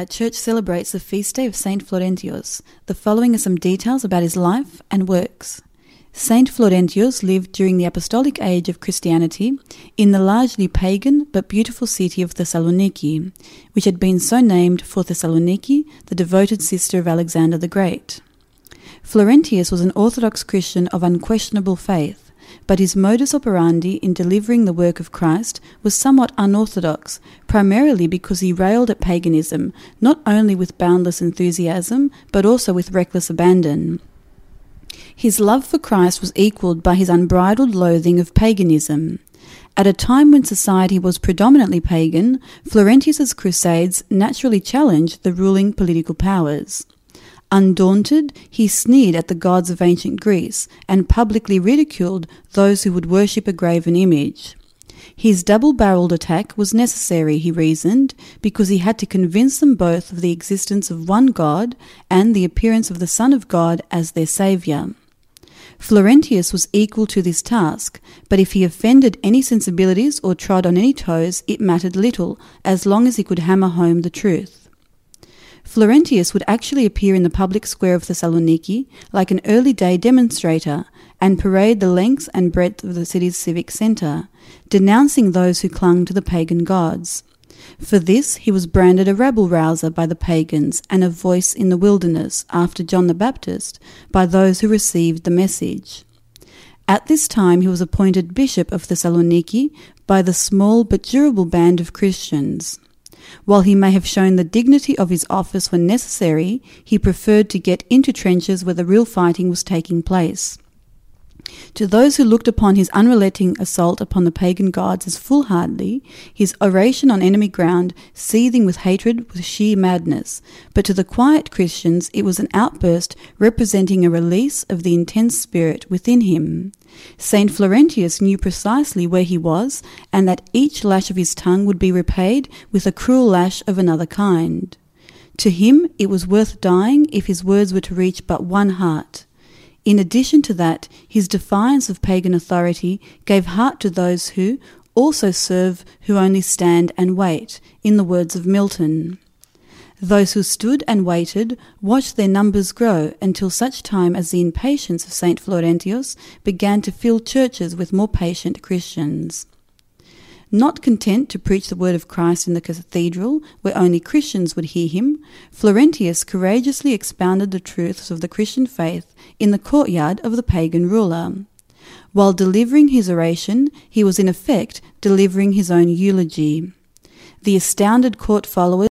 Our church celebrates the feast day of Saint Florentius. The following are some details about his life and works. Saint Florentius lived during the apostolic age of Christianity in the largely pagan but beautiful city of Thessaloniki, which had been so named for Thessalonike, the devoted sister of Alexander the Great. Florentius was an Orthodox Christian of unquestionable faith, but his modus operandi in delivering the work of Christ was somewhat unorthodox, primarily because he railed at paganism, not only with boundless enthusiasm, but also with reckless abandon. His love for Christ was equalled by his unbridled loathing of paganism. At a time when society was predominantly pagan, Florentius's crusades naturally challenged the ruling political powers. Undaunted, he sneered at the gods of ancient Greece and publicly ridiculed those who would worship a graven image. His double barreled attack was necessary, he reasoned, because he had to convince them both of the existence of one God and the appearance of the Son of God as their Saviour. Florentius was equal to this task, but if he offended any sensibilities or trod on any toes, it mattered little, as long as he could hammer home the truth. Florentius would actually appear in the public square of Thessaloniki like an early day demonstrator and parade the length and breadth of the city's civic centre, denouncing those who clung to the pagan gods. For this, he was branded a rabble rouser by the pagans and a voice in the wilderness after John the Baptist by those who received the message. At this time, he was appointed Bishop of Thessaloniki by the small but durable band of Christians. While he may have shown the dignity of his office when necessary, he preferred to get into trenches where the real fighting was taking place. To those who looked upon his unrelenting assault upon the pagan gods as foolhardy, his oration on enemy ground seething with hatred was sheer madness, but to the quiet Christians it was an outburst representing a release of the intense spirit within him. Saint Florentius knew precisely where he was, and that each lash of his tongue would be repaid with a cruel lash of another kind. To him it was worth dying if his words were to reach but one heart. In addition to that, his defiance of pagan authority gave heart to those who also serve who only stand and wait, in the words of Milton. Those who stood and waited watched their numbers grow until such time as the impatience of St. Florentius began to fill churches with more patient Christians. Not content to preach the word of Christ in the cathedral, where only Christians would hear him, Florentius courageously expounded the truths of the Christian faith in the courtyard of the pagan ruler. While delivering his oration, he was in effect delivering his own eulogy. The astounded court followers